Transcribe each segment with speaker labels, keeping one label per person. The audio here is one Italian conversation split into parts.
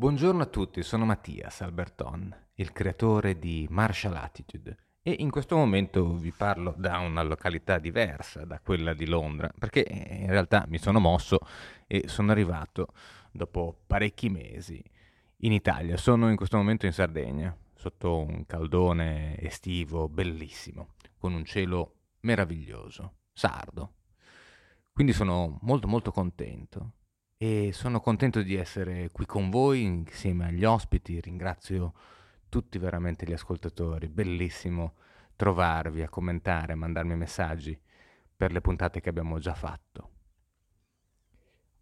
Speaker 1: Buongiorno a tutti, sono Mattias Alberton, il creatore di Martial Attitude e in questo momento vi parlo da una località diversa da quella di Londra, perché in realtà mi sono mosso e sono arrivato dopo parecchi mesi in Italia. Sono in questo momento in Sardegna, sotto un caldone estivo bellissimo, con un cielo meraviglioso, sardo. Quindi sono molto molto contento e sono contento di essere qui con voi insieme agli ospiti. Ringrazio tutti veramente gli ascoltatori, bellissimo trovarvi a commentare, a mandarmi messaggi per le puntate che abbiamo già fatto.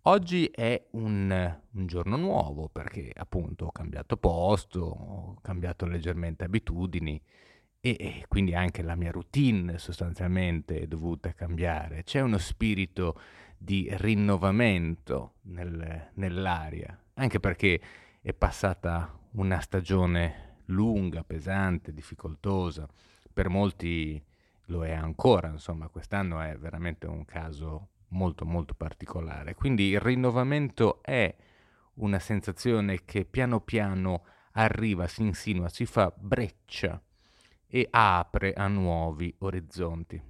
Speaker 1: Oggi è un, un, giorno nuovo perché appunto ho cambiato posto, ho cambiato leggermente abitudini e, e, quindi anche la mia routine sostanzialmente è dovuta cambiare. C'è uno spirito di rinnovamento nel, nell'aria, anche perché è passata una stagione lunga, pesante, difficoltosa, per molti lo è ancora, insomma, quest'anno è veramente un caso molto molto particolare. Quindi il rinnovamento è una sensazione che piano piano arriva, si insinua, si fa breccia e apre a nuovi orizzonti.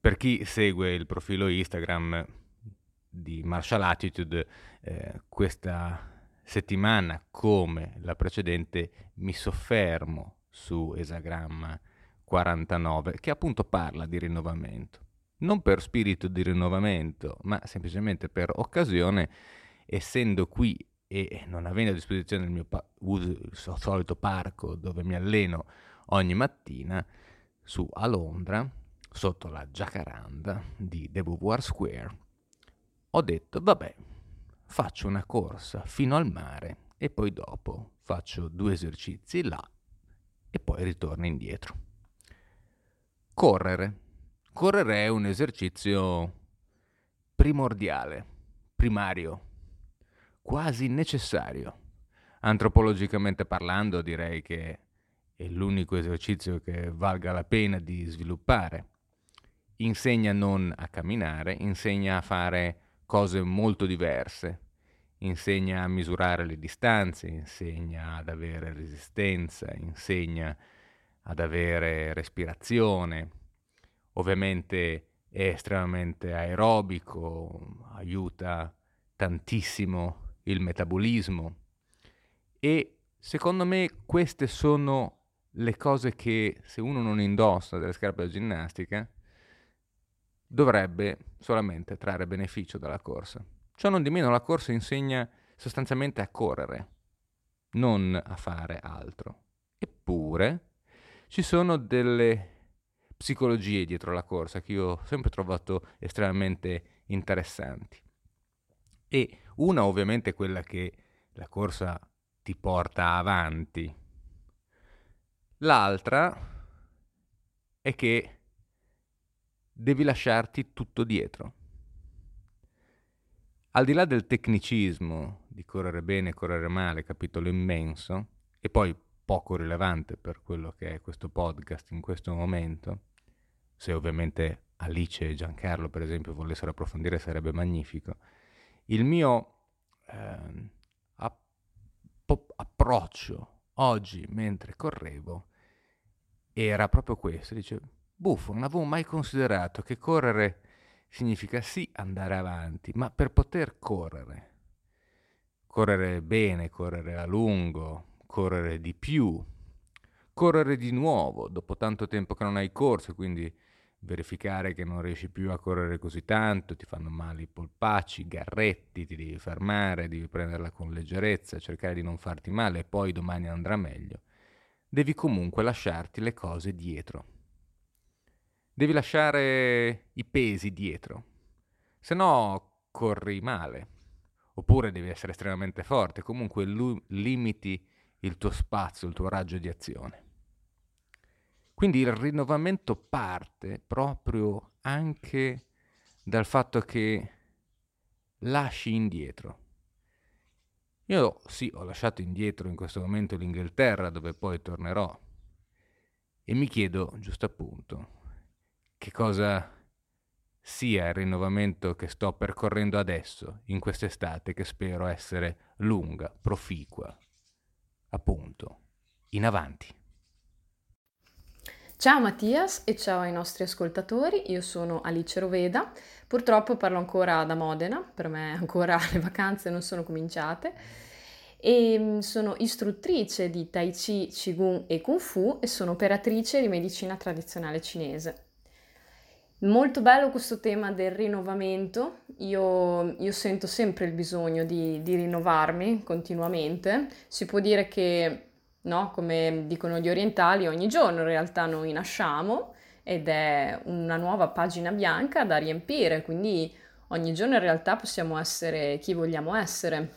Speaker 1: Per chi segue il profilo Instagram di Martial Attitude, eh, questa settimana, come la precedente, mi soffermo su Esagramma 49, che appunto parla di rinnovamento. Non per spirito di rinnovamento, ma semplicemente per occasione, essendo qui e non avendo a disposizione il mio pa- il solito parco dove mi alleno ogni mattina, su a Londra, sotto la Jacaranda di The Beauvoir Square, ho detto, vabbè, faccio una corsa fino al mare e poi dopo faccio due esercizi là e poi ritorno indietro. Correre. Correre è un esercizio primordiale, primario, quasi necessario. Antropologicamente parlando direi che è l'unico esercizio che valga la pena di sviluppare. Insegna non a camminare, insegna a fare cose molto diverse, insegna a misurare le distanze, insegna ad avere resistenza, insegna ad avere respirazione, ovviamente è estremamente aerobico, aiuta tantissimo il metabolismo e secondo me queste sono le cose che se uno non indossa delle scarpe da ginnastica dovrebbe solamente trarre beneficio dalla corsa. Ciò non di meno la corsa insegna sostanzialmente a correre, non a fare altro. Eppure ci sono delle psicologie dietro la corsa che io ho sempre trovato estremamente interessanti. E una ovviamente è quella che la corsa ti porta avanti. L'altra è che devi lasciarti tutto dietro. Al di là del tecnicismo di correre bene correre male, capitolo immenso, e poi poco rilevante per quello che è questo podcast in questo momento, se ovviamente Alice e Giancarlo per esempio volessero approfondire sarebbe magnifico, il mio eh, app- approccio oggi mentre correvo era proprio questo, dice Buffo, non avevo mai considerato che correre significa sì andare avanti, ma per poter correre, correre bene, correre a lungo, correre di più, correre di nuovo dopo tanto tempo che non hai corso, quindi verificare che non riesci più a correre così tanto, ti fanno male i polpacci, i garretti, ti devi fermare, devi prenderla con leggerezza, cercare di non farti male e poi domani andrà meglio. Devi comunque lasciarti le cose dietro devi lasciare i pesi dietro, se no corri male, oppure devi essere estremamente forte, comunque lu- limiti il tuo spazio, il tuo raggio di azione. Quindi il rinnovamento parte proprio anche dal fatto che lasci indietro. Io sì, ho lasciato indietro in questo momento l'Inghilterra dove poi tornerò e mi chiedo, giusto appunto, che cosa sia il rinnovamento che sto percorrendo adesso, in quest'estate, che spero essere lunga, proficua. Appunto, in avanti.
Speaker 2: Ciao Mattias e ciao ai nostri ascoltatori, io sono Alice Roveda, purtroppo parlo ancora da Modena, per me ancora le vacanze non sono cominciate. E mm, sono istruttrice di Tai Chi, Qigong e Kung Fu e sono operatrice di medicina tradizionale cinese. Molto bello questo tema del rinnovamento, io, io sento sempre il bisogno di, di, rinnovarmi continuamente, si può dire che, no, come dicono gli orientali, ogni giorno in realtà noi nasciamo ed è una nuova pagina bianca da riempire, quindi ogni giorno in realtà possiamo essere chi vogliamo essere.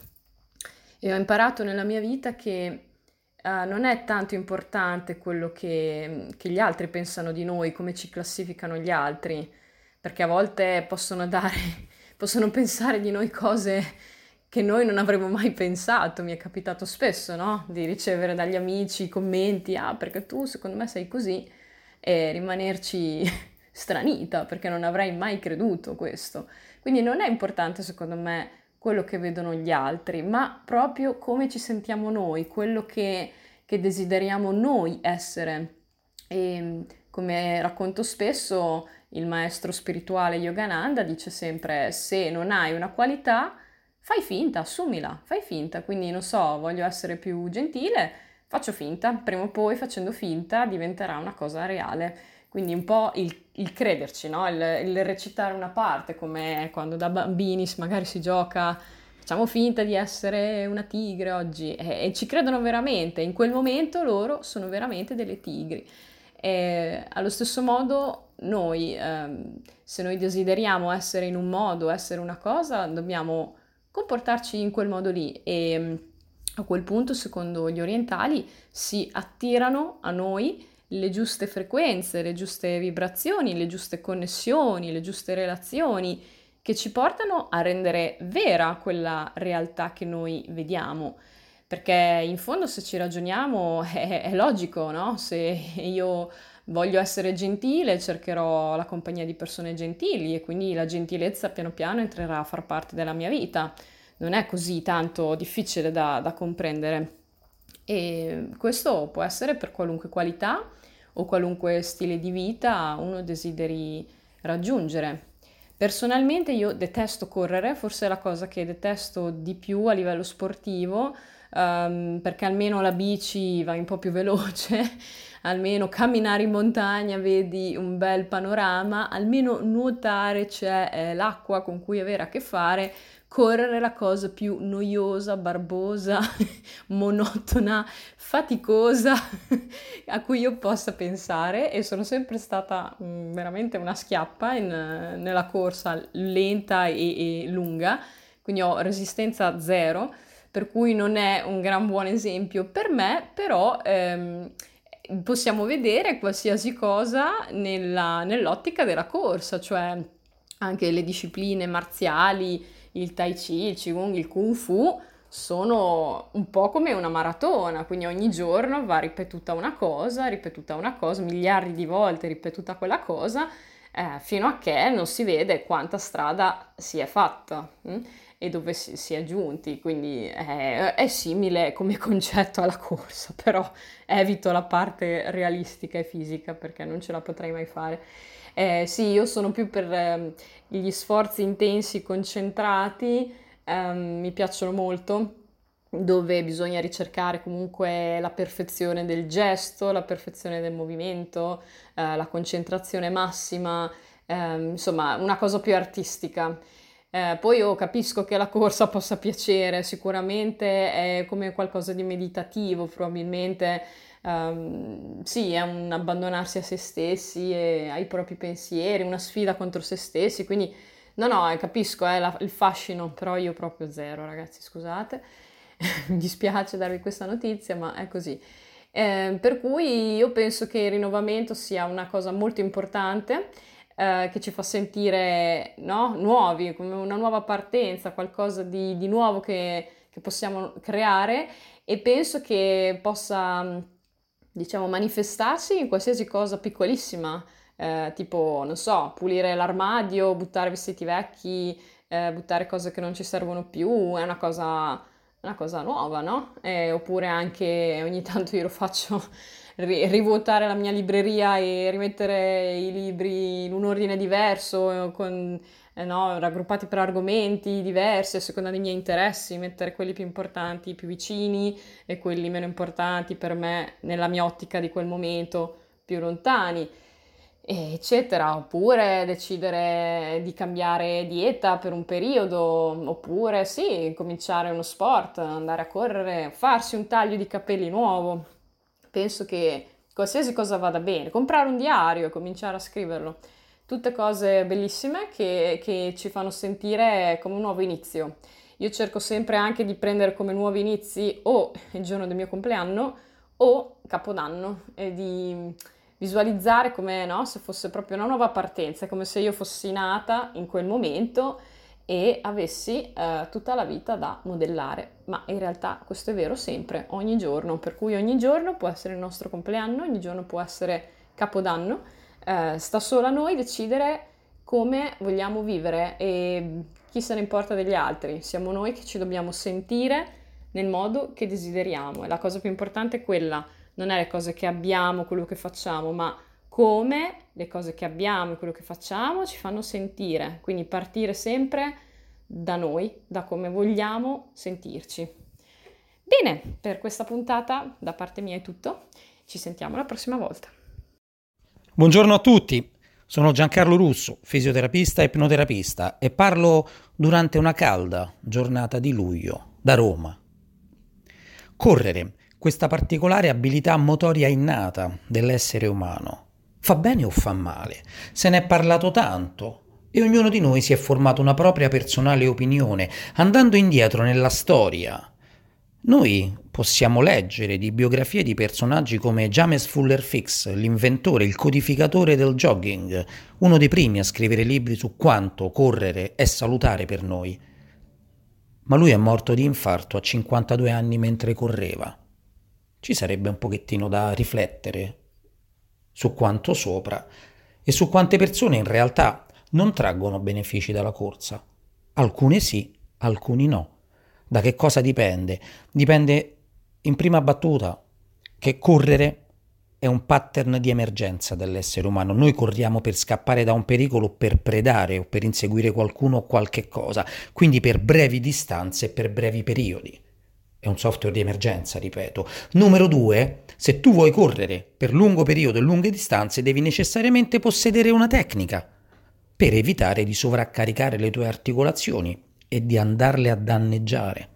Speaker 2: E ho imparato nella mia vita che uh, non è tanto importante quello che, che, gli altri pensano di noi, come ci classificano gli altri, perché a volte possono dare, possono pensare di noi cose che noi non avremmo mai pensato. Mi è capitato spesso, no? Di ricevere dagli amici commenti, ah, perché tu secondo me sei così, e rimanerci stranita, perché non avrei mai creduto questo. Quindi non è importante, secondo me, quello che vedono gli altri, ma proprio come ci sentiamo noi, quello che, che desideriamo noi essere. E come racconto spesso, il maestro spirituale Yogananda dice sempre: se non hai una qualità, fai finta, assumila, fai finta. Quindi, non so, voglio essere più gentile, faccio finta, prima o poi facendo finta diventerà una cosa reale. Quindi un po' il, il crederci, no? il, il, recitare una parte, come quando da bambini magari si gioca, facciamo finta di essere una tigre oggi e, e ci credono veramente, in quel momento loro sono veramente delle tigri. E allo stesso modo noi, ehm, se noi desideriamo essere in un modo, essere una cosa, dobbiamo comportarci in quel modo lì e a quel punto, secondo gli orientali, si attirano a noi le giuste frequenze, le giuste vibrazioni, le giuste connessioni, le giuste relazioni che ci portano a rendere vera quella realtà che noi vediamo. Perché in fondo se ci ragioniamo è, è logico, no? Se io voglio essere gentile, cercherò la compagnia di persone gentili e quindi la gentilezza piano piano entrerà a far parte della mia vita. Non è così tanto difficile da, da comprendere. E questo può essere per qualunque qualità o qualunque stile di vita uno desideri raggiungere. Personalmente io detesto correre, forse è la cosa che detesto di più a livello sportivo, um, perché almeno la bici va un po' più veloce, almeno camminare in montagna vedi un bel panorama, almeno nuotare c'è eh, l'acqua con cui avere a che fare, correre è la cosa più noiosa, barbosa, monotona, faticosa a cui io possa pensare. E sono sempre stata mh, mm, veramente una schiappa in, nella corsa lenta e, e lunga, quindi ho resistenza zero, per cui non è un gran buon esempio per me, però ehm, possiamo vedere qualsiasi cosa nella, nell'ottica della corsa, cioè anche le discipline marziali, il tai chi, il qigong, il kung fu sono un po' come una maratona, quindi ogni giorno va ripetuta una cosa, ripetuta una cosa, miliardi di volte ripetuta quella cosa, eh, fino a che non si vede quanta strada si è fatta hm? E dove si, si, è giunti, quindi è, è simile come concetto alla corsa, però evito la parte realistica e fisica perché non ce la potrei mai fare. Eh, sì, io sono più per eh, gli sforzi intensi, concentrati, ehm, mi piacciono molto, dove bisogna ricercare comunque la perfezione del gesto, la perfezione del movimento, eh, la concentrazione massima, ehm, insomma una cosa più artistica. Eh, poi io capisco che la corsa possa piacere, sicuramente è come qualcosa di meditativo, probabilmente um, sì, è un abbandonarsi a se stessi e ai propri pensieri, una sfida contro se stessi, quindi no, no, eh, capisco eh, il fascino, però io proprio zero, ragazzi, scusate, mi dispiace darvi questa notizia, ma è così. Eh, per cui io penso che il rinnovamento sia una cosa molto importante eh, che ci fa sentire no, nuovi, come una nuova partenza, qualcosa di, di nuovo che, che possiamo creare e penso che possa diciamo, manifestarsi in qualsiasi cosa piccolissima. eh, tipo, non so, pulire l'armadio, buttare vestiti vecchi, eh, buttare cose che non ci servono più, è una cosa, una cosa nuova, no? Eh, oppure anche ogni tanto io lo faccio rivuotare la mia libreria e rimettere i libri in un ordine diverso, con, eh no, raggruppati per argomenti diversi a seconda dei miei interessi, mettere quelli più importanti più vicini e quelli meno importanti per me nella mia ottica di quel momento più lontani eccetera, oppure decidere di cambiare dieta per un periodo, oppure sì, cominciare uno sport, andare a correre, farsi un taglio di capelli nuovo. Penso che qualsiasi cosa vada bene, comprare un diario e cominciare a scriverlo, tutte cose bellissime che, che ci fanno sentire come un nuovo inizio. Io cerco sempre anche di prendere come nuovi inizi o il giorno del mio compleanno o Capodanno e di visualizzare come no, se fosse proprio una nuova partenza, come se io fossi nata in quel momento e avessi eh, tutta la vita da modellare, ma in realtà questo è vero sempre, ogni giorno, per cui ogni giorno può essere il nostro compleanno, ogni giorno può essere Capodanno, eh, sta solo a noi decidere come vogliamo vivere e chi se ne importa degli altri, siamo noi che ci dobbiamo sentire nel modo che desideriamo. E la cosa più importante è quella, non è le cose che abbiamo, quello che facciamo, ma come le cose che abbiamo e quello che facciamo ci fanno sentire. Quindi partire sempre da noi, da come vogliamo sentirci. Bene, per questa puntata da parte mia è tutto. Ci sentiamo la prossima volta.
Speaker 3: Buongiorno a tutti. Sono Giancarlo Russo, fisioterapista e ipnoterapista e parlo durante una calda giornata di luglio da Roma. Correre questa particolare abilità motoria innata dell'essere umano. Fa bene o fa male? Se ne è parlato tanto e ognuno di noi si è formato una propria personale opinione, andando indietro nella storia. Noi possiamo leggere di biografie di personaggi come James Fuller Fix, l'inventore, il codificatore del jogging, uno dei primi a scrivere libri su quanto correre è salutare per noi. Ma lui è morto di infarto a 52 anni mentre correva ci sarebbe un pochettino da riflettere su quanto sopra e su quante persone in realtà non traggono benefici dalla corsa. Alcune sì, alcuni no. Da che cosa dipende? Dipende in prima battuta che correre è un pattern di emergenza dell'essere umano. Noi corriamo per scappare da un pericolo, per predare o per inseguire qualcuno o qualche cosa, quindi per brevi distanze e per brevi periodi. È un software di emergenza, ripeto. Numero due, se tu vuoi correre per lungo periodo e lunghe distanze, devi necessariamente possedere una tecnica per evitare di sovraccaricare le tue articolazioni e di andarle a danneggiare.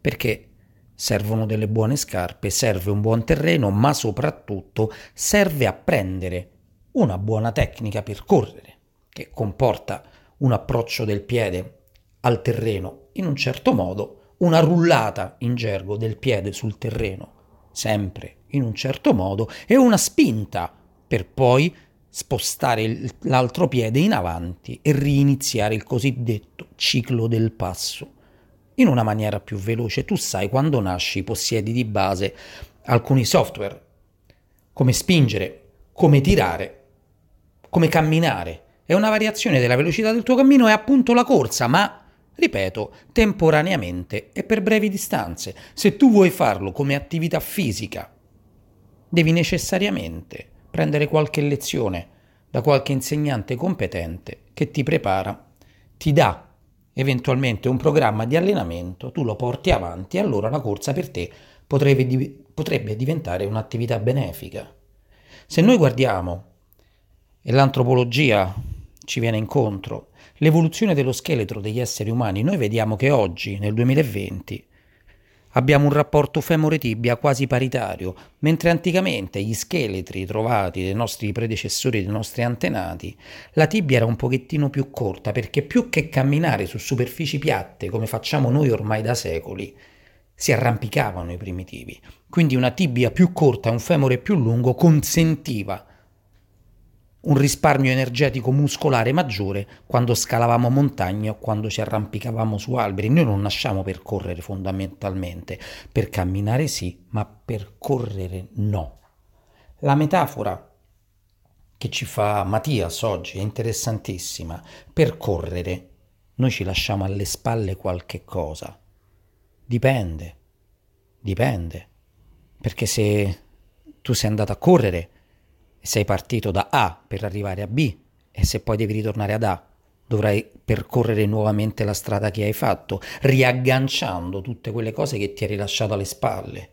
Speaker 3: Perché servono delle buone scarpe, serve un buon terreno, ma soprattutto serve apprendere una buona tecnica per correre, che comporta un approccio del piede al terreno in un certo modo una rullata in gergo del piede sul terreno, sempre in un certo modo, e una spinta per poi spostare l'altro piede in avanti e riniziare il cosiddetto ciclo del passo in una maniera più veloce. Tu sai quando nasci possiedi di base alcuni software, come spingere, come tirare, come camminare. È una variazione della velocità del tuo cammino, è appunto la corsa, ma Ripeto, temporaneamente e per brevi distanze. Se tu vuoi farlo come attività fisica, devi necessariamente prendere qualche lezione da qualche insegnante competente che ti prepara, ti dà eventualmente un programma di allenamento, tu lo porti avanti e allora la corsa per te potrebbe, potrebbe diventare un'attività benefica. Se noi guardiamo e l'antropologia ci viene incontro l'evoluzione dello scheletro degli esseri umani, noi vediamo che oggi, nel 2020, abbiamo un rapporto femore-tibia quasi paritario, mentre anticamente gli scheletri trovati dai nostri predecessori, dei nostri antenati, la tibia era un pochettino più corta, perché più che camminare su superfici piatte, come facciamo noi ormai da secoli, si arrampicavano i primitivi. Quindi una tibia più corta e un femore più lungo consentiva un risparmio energetico muscolare maggiore quando scalavamo montagne o quando ci arrampicavamo su alberi. Noi non nasciamo per correre fondamentalmente, per camminare sì, ma per correre no. La metafora che ci fa Mattias oggi è interessantissima. Per correre noi ci lasciamo alle spalle qualche cosa. Dipende, dipende. Perché se tu sei andato a correre sei partito da A per arrivare a B e se poi devi ritornare ad A dovrai percorrere nuovamente la strada che hai fatto, riagganciando tutte quelle cose che ti hai rilasciato alle spalle.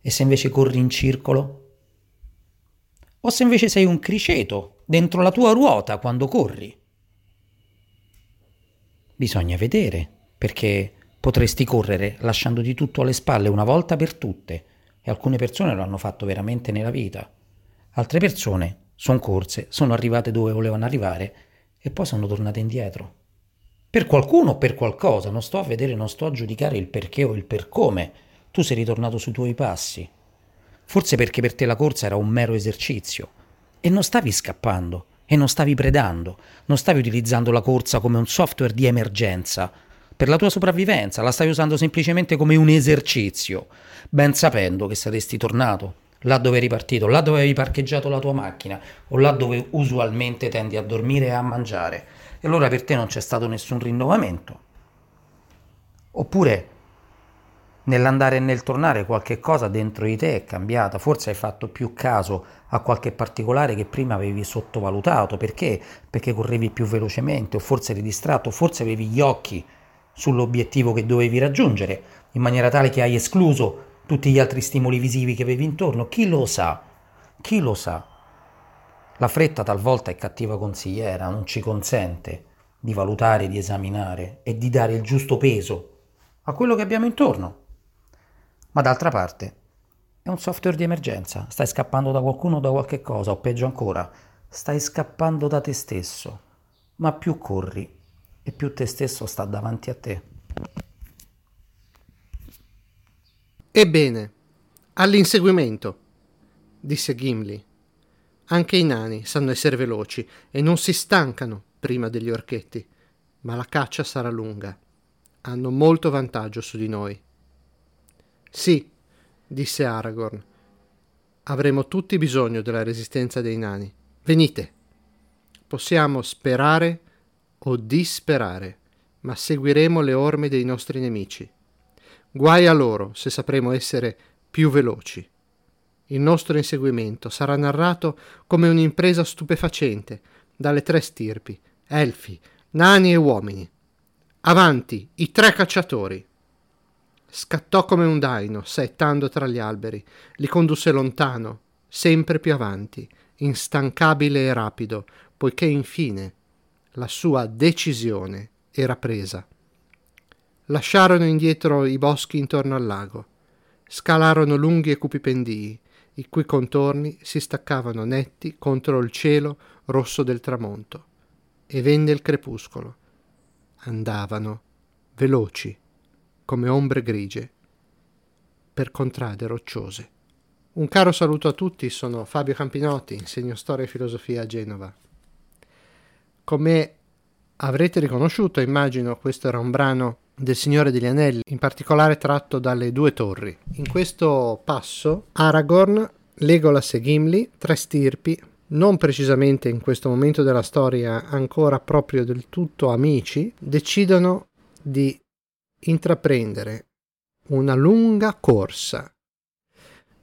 Speaker 3: E se invece corri in circolo? O se invece sei un criceto dentro la tua ruota quando corri? Bisogna vedere, perché potresti correre lasciandoti tutto alle spalle una volta per tutte, e alcune persone lo hanno fatto veramente nella vita. Altre persone sono corse, sono arrivate dove volevano arrivare e poi sono tornate indietro. Per qualcuno o per qualcosa, non sto a vedere, non sto a giudicare il perché o il per come. Tu sei ritornato sui tuoi passi. Forse perché per te la corsa era un mero esercizio e non stavi scappando e non stavi predando, non stavi utilizzando la corsa come un software di emergenza. Per la tua sopravvivenza la stavi usando semplicemente come un esercizio, ben sapendo che saresti tornato là dove eri partito, là dove avevi parcheggiato la tua macchina o là dove usualmente tendi a dormire e a mangiare. E allora per te non c'è stato nessun rinnovamento. Oppure nell'andare e nel tornare qualche cosa dentro di te è cambiata, forse hai fatto più caso a qualche particolare che prima avevi sottovalutato, perché? Perché correvi più velocemente o forse eri distratto, forse avevi gli occhi sull'obiettivo che dovevi raggiungere, in maniera tale che hai escluso tutti gli altri stimoli visivi che avevi intorno, chi lo sa? Chi lo sa? La fretta talvolta è cattiva consigliera, non ci consente di valutare, di esaminare e di dare il giusto peso a quello che abbiamo intorno. Ma d'altra parte è un software di emergenza, stai scappando da qualcuno o da qualche cosa, o peggio ancora, stai scappando da te stesso, ma più corri e più te stesso sta davanti a te.
Speaker 4: Ebbene, all'inseguimento, disse Gimli. Anche i nani sanno essere veloci e non si stancano prima degli orchetti, ma la caccia sarà lunga. Hanno molto vantaggio su di noi. Sì, disse Aragorn. Avremo tutti bisogno della resistenza dei nani. Venite. Possiamo sperare o disperare, ma seguiremo le orme dei nostri nemici. Guai a loro se sapremo essere più veloci. Il nostro inseguimento sarà narrato come un'impresa stupefacente dalle tre stirpi, elfi, nani e uomini. Avanti, i tre cacciatori! Scattò come un daino, saettando tra gli alberi, li condusse lontano, sempre più avanti, instancabile e rapido, poiché infine la sua decisione era presa. Lasciarono indietro i boschi intorno al lago. Scalarono lunghi e cupi pendii, i cui contorni si staccavano netti contro il cielo rosso del tramonto. E venne il crepuscolo. Andavano, veloci, come ombre grigie, per contrade rocciose. Un caro saluto a tutti, sono Fabio Campinotti, insegno storia e filosofia a Genova. Come avrete riconosciuto, immagino, questo era un brano del Signore degli Anelli, in particolare tratto dalle due torri. In questo passo Aragorn, Legolas e Gimli, tre stirpi, non precisamente in questo momento della storia ancora proprio del tutto amici, decidono di intraprendere una lunga corsa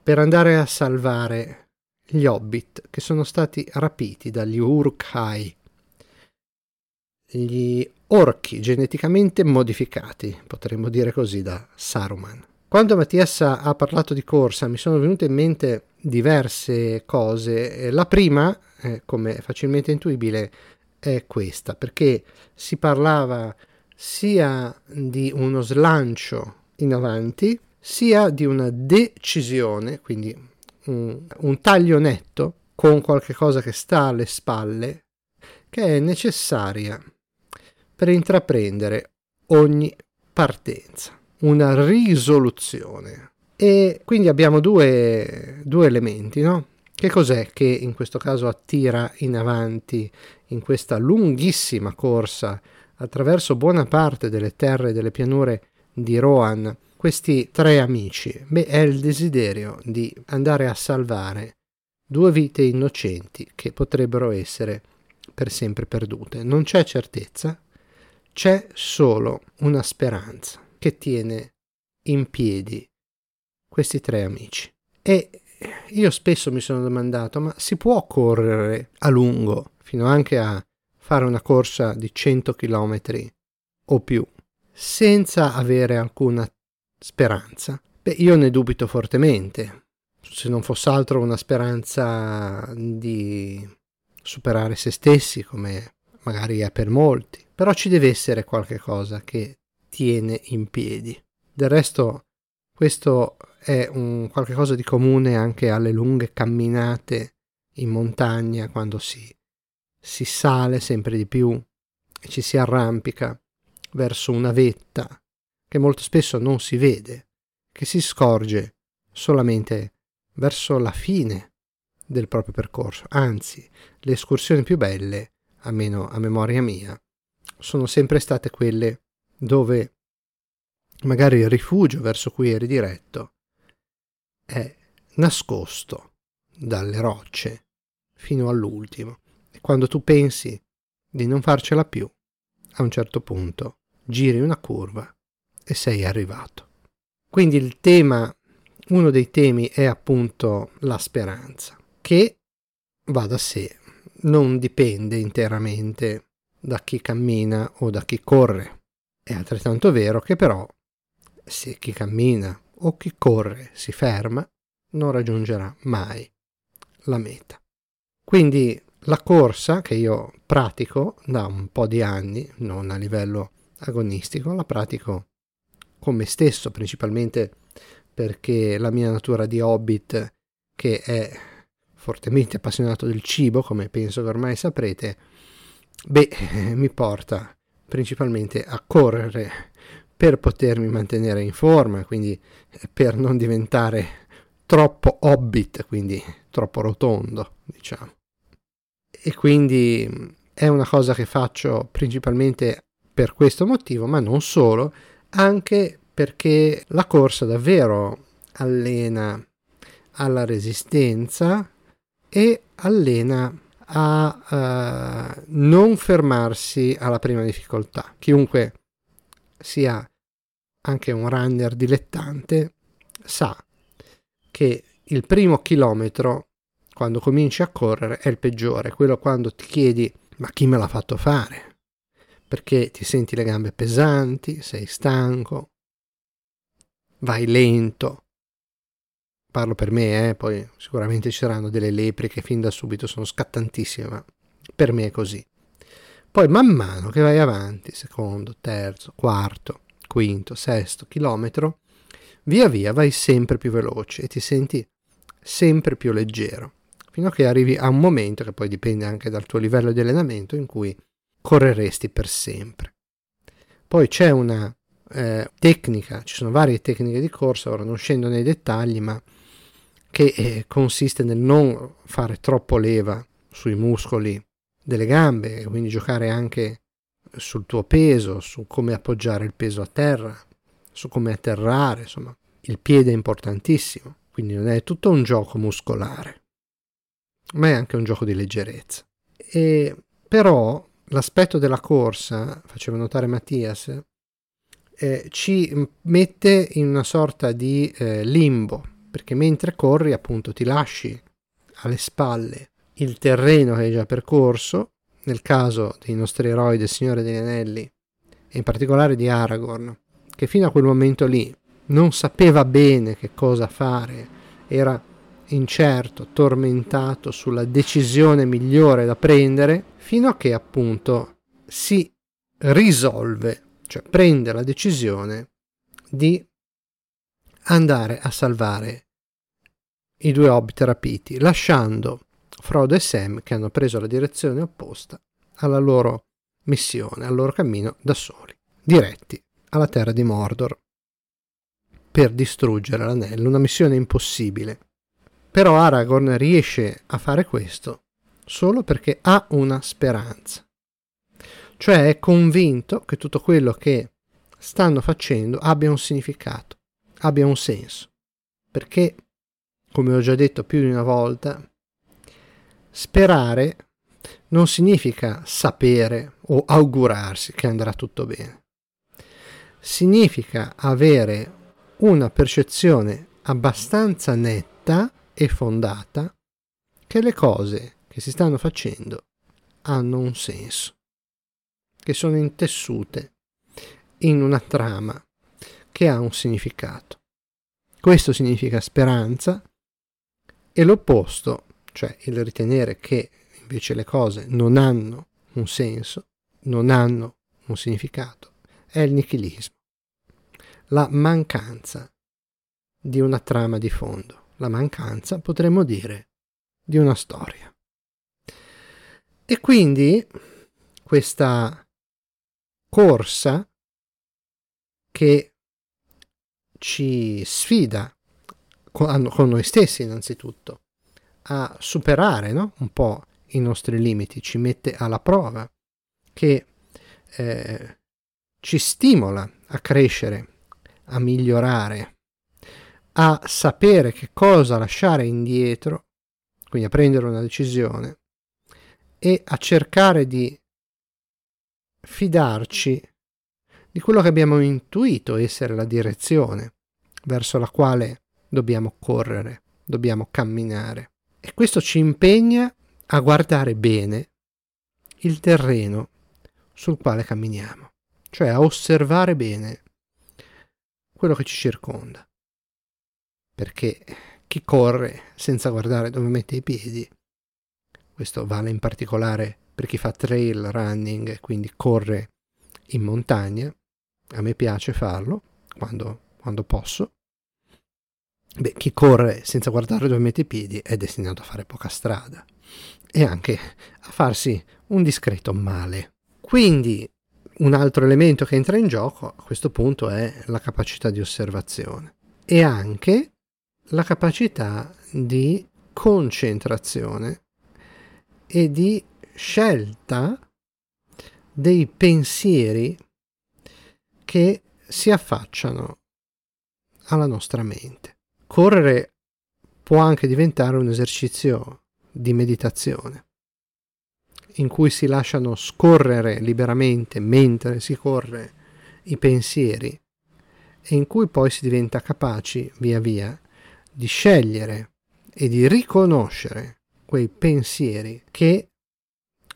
Speaker 4: per andare a salvare gli hobbit che sono stati rapiti dagli Uruk-hai, gli orchi geneticamente modificati, potremmo dire così, da Saruman. Quando Mattias ha parlato di corsa mi sono venute in mente diverse cose. La prima, eh, come facilmente intuibile, è questa, perché si parlava sia di uno slancio in avanti, sia di una decisione, quindi un, un taglio netto con qualche cosa che sta alle spalle, che è necessaria per intraprendere ogni partenza, una risoluzione. E quindi abbiamo due, due elementi, no? Che cos'è che in questo caso attira in avanti in questa lunghissima corsa attraverso buona parte delle terre e delle pianure di Rohan questi tre amici? Beh, è il desiderio di andare a salvare due vite innocenti che potrebbero essere per sempre perdute. Non c'è certezza, c'è solo una speranza che tiene in piedi questi tre amici. E io spesso mi sono domandato, ma si può correre a lungo, fino anche a fare una corsa di 100 km o più, senza avere alcuna speranza? Beh, io ne dubito fortemente se non fosse altro una speranza di superare se stessi, come magari è per molti, però ci deve essere qualche cosa che tiene in piedi. Del resto, questo è un qualche cosa di comune anche alle lunghe camminate in montagna quando si, si sale sempre di più e ci si arrampica verso una vetta che molto spesso non si vede, che si scorge solamente verso la fine del proprio percorso. Anzi, le escursioni più belle, almeno a memoria mia, sono sempre state quelle dove magari il rifugio verso cui eri diretto è nascosto dalle rocce fino all'ultimo. E quando tu pensi di non farcela più, a un certo punto giri una curva e sei arrivato. Quindi il tema uno dei temi è appunto la speranza, che va da sé, non dipende interamente da chi cammina o da chi corre. È altrettanto vero che però se chi cammina o chi corre si ferma, non raggiungerà mai la meta. Quindi la corsa che io pratico da un po' di anni, non a livello agonistico, la pratico con me stesso, principalmente perché la mia natura di hobbit, che è fortemente appassionato del cibo, come penso che ormai saprete, beh, mi porta principalmente a correre per potermi mantenere in forma, quindi per non diventare troppo hobbit, quindi troppo rotondo, diciamo. E quindi è una cosa che faccio principalmente per questo motivo, ma non solo, anche perché la corsa davvero allena alla resistenza e allena a uh, non fermarsi alla prima difficoltà. Chiunque sia anche un runner dilettante sa che il primo chilometro quando cominci a correre è il peggiore, quello quando ti chiedi ma chi me l'ha fatto fare? Perché ti senti le gambe pesanti, sei stanco, vai lento. Parlo per me, eh, poi sicuramente ci saranno delle lepri che fin da subito sono scattantissime, ma per me è così. Poi man mano che vai avanti, secondo, terzo, quarto, quinto, sesto chilometro, via via vai sempre più veloce e ti senti sempre più leggero, fino a che arrivi a un momento che poi dipende anche dal tuo livello di allenamento in cui correresti per sempre. Poi c'è una eh, tecnica, ci sono varie tecniche di corsa, ora non scendo nei dettagli, ma che eh, consiste nel non fare troppo leva sui muscoli delle gambe, quindi giocare anche sul tuo peso, su come appoggiare il peso a terra, su come atterrare, insomma, il piede è importantissimo, quindi non è tutto un gioco muscolare, ma è anche un gioco di leggerezza. E però l'aspetto della corsa, faceva notare Mattias, eh, ci mette in una sorta di eh, limbo, perché mentre corri appunto ti lasci alle spalle il terreno che hai già percorso, nel caso dei nostri eroi del Signore degli Anelli, e in particolare di Aragorn, che fino a quel momento lì non sapeva bene che cosa fare, era incerto, tormentato sulla decisione migliore da prendere, fino a che appunto si risolve cioè prende la decisione di andare a salvare i due hobbit rapiti, lasciando Frodo e Sam che hanno preso la direzione opposta alla loro missione, al loro cammino da soli, diretti alla terra di Mordor per distruggere l'anello, una missione impossibile. Però Aragorn riesce a fare questo solo perché ha una speranza cioè è convinto che tutto quello che stanno facendo abbia un significato, abbia un senso, perché, come ho già detto più di una volta, Sperare non significa sapere o augurarsi che andrà tutto bene. Significa avere una percezione abbastanza netta e fondata che le cose che si stanno facendo hanno un senso, che sono intessute in una trama che ha un significato. Questo significa speranza e l'opposto, cioè il ritenere che invece le cose non hanno un senso, non hanno un significato, è il nichilismo, la mancanza di una trama di fondo, la mancanza, potremmo dire, di una storia. E quindi questa corsa che ci sfida con, noi stessi innanzitutto a superare no? un po' i nostri limiti, ci mette alla prova, che eh, ci stimola a crescere, a migliorare, a sapere che cosa lasciare indietro, quindi a prendere una decisione e a cercare di fidarci di quello che abbiamo intuito essere la direzione verso la quale dobbiamo correre, dobbiamo camminare. E questo ci impegna a guardare bene il terreno sul quale camminiamo, cioè a osservare bene quello che ci circonda. Perché chi corre senza guardare dove mette i piedi, questo vale in particolare per chi fa trail running, quindi corre in montagna, a me piace farlo quando, quando posso. Beh, chi corre senza guardare dove mette i piedi è destinato a fare poca strada e anche a farsi un discreto male. Quindi un altro elemento che entra in gioco a questo punto è la capacità di osservazione e anche la capacità di concentrazione e di scelta dei pensieri che si affacciano alla nostra mente. Correre può anche diventare un esercizio di meditazione, in cui si lasciano scorrere liberamente mentre si corre i pensieri e in cui poi si diventa capaci via via di scegliere e di riconoscere quei pensieri che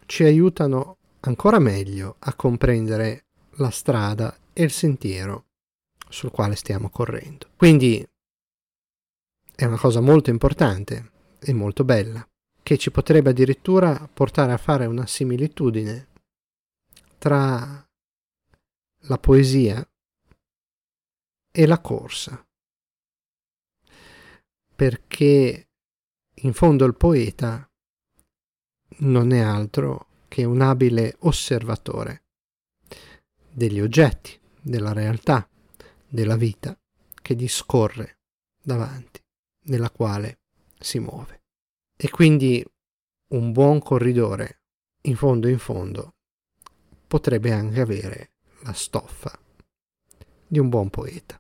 Speaker 4: ci aiutano ancora meglio a comprendere la strada e il sentiero sul quale stiamo correndo. Quindi è una cosa molto importante e molto bella, che ci potrebbe addirittura portare a fare una similitudine tra la poesia e la corsa. Perché in fondo il poeta non è altro che un abile osservatore degli oggetti, della realtà, della vita che discorre davanti, nella quale si muove. E quindi un buon corridore, in fondo in fondo, potrebbe anche avere la stoffa di un buon poeta.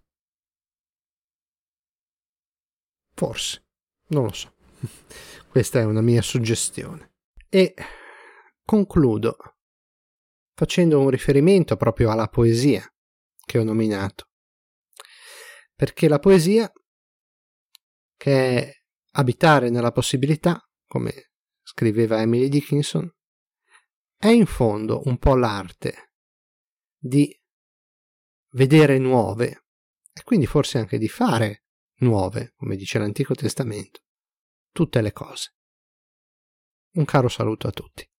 Speaker 4: Forse, non lo so. Questa è una mia suggestione. E concludo facendo un riferimento proprio alla poesia che ho nominato. Perché la poesia, che è abitare nella possibilità, come scriveva Emily Dickinson, è in fondo un po' l'arte di vedere nuove e quindi forse anche di fare nuove, come dice l'Antico Testamento, tutte le cose. Un caro saluto a tutti.